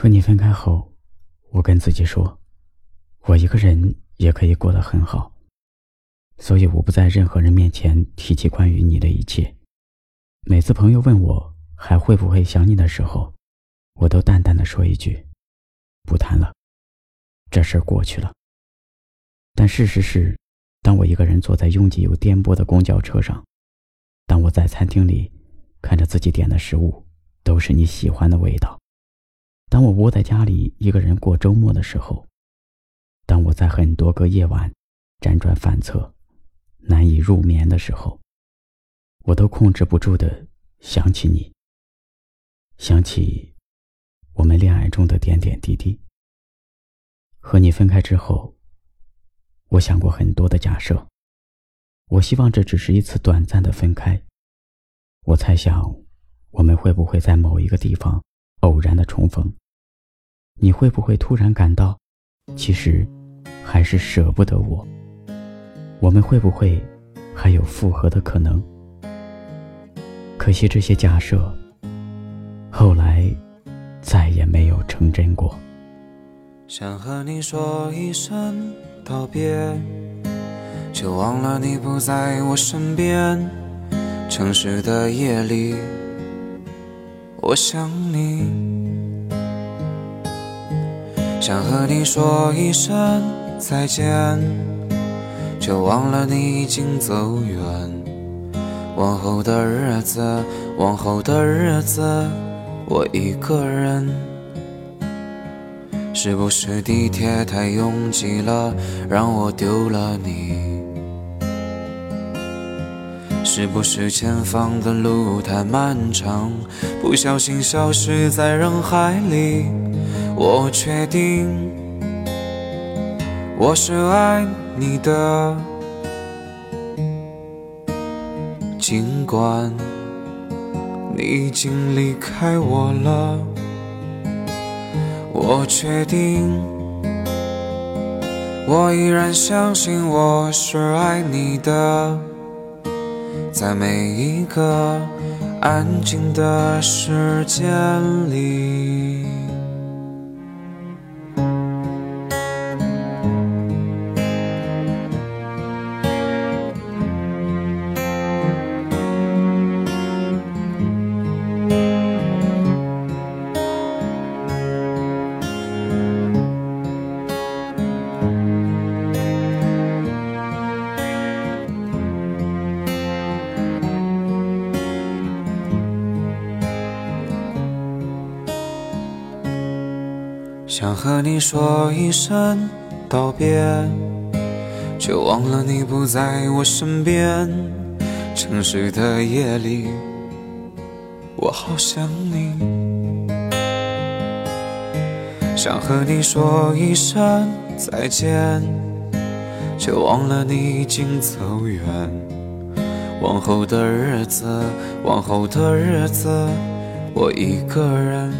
和你分开后，我跟自己说，我一个人也可以过得很好，所以我不在任何人面前提起关于你的一切。每次朋友问我还会不会想你的时候，我都淡淡的说一句：“不谈了，这事儿过去了。”但事实是，当我一个人坐在拥挤又颠簸的公交车上，当我在餐厅里看着自己点的食物都是你喜欢的味道，当我窝在家里一个人过周末的时候，当我在很多个夜晚辗转反侧、难以入眠的时候，我都控制不住的想起你，想起我们恋爱中的点点滴滴。和你分开之后。我想过很多的假设，我希望这只是一次短暂的分开。我猜想，我们会不会在某一个地方偶然的重逢？你会不会突然感到，其实还是舍不得我？我们会不会还有复合的可能？可惜这些假设，后来再也没有成真过。想和你说一声。道别，却忘了你不在我身边。城市的夜里，我想你，想和你说一声再见，却忘了你已经走远。往后的日子，往后的日子，我一个人。是不是地铁太拥挤了，让我丢了你？是不是前方的路太漫长，不小心消失在人海里？我确定我是爱你的，尽管你已经离开我了。我确定，我依然相信我是爱你的，在每一个安静的时间里。想和你说一声道别，却忘了你不在我身边。城市的夜里，我好想你。想和你说一声再见，却忘了你已经走远。往后的日子，往后的日子，我一个人。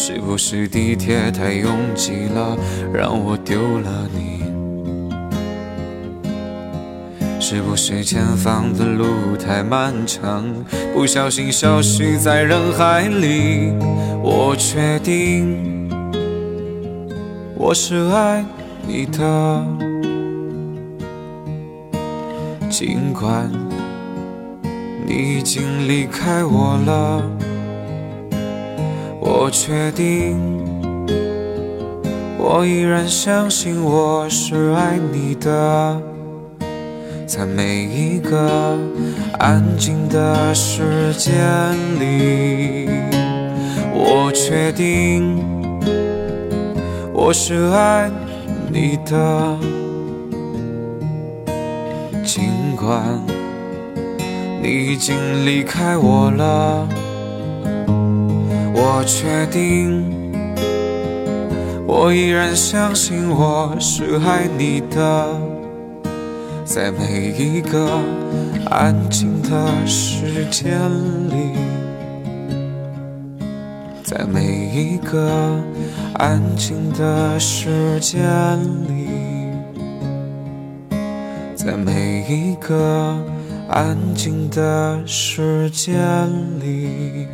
是不是地铁太拥挤了，让我丢了你？是不是前方的路太漫长，不小心消失在人海里？我确定我是爱你的，尽管你已经离开我了。我确定，我依然相信我是爱你的，在每一个安静的时间里。我确定，我是爱你的，尽管你已经离开我了。我确定，我依然相信我是爱你的，在每一个安静的时间里，在每一个安静的时间里，在每一个安静的时间里。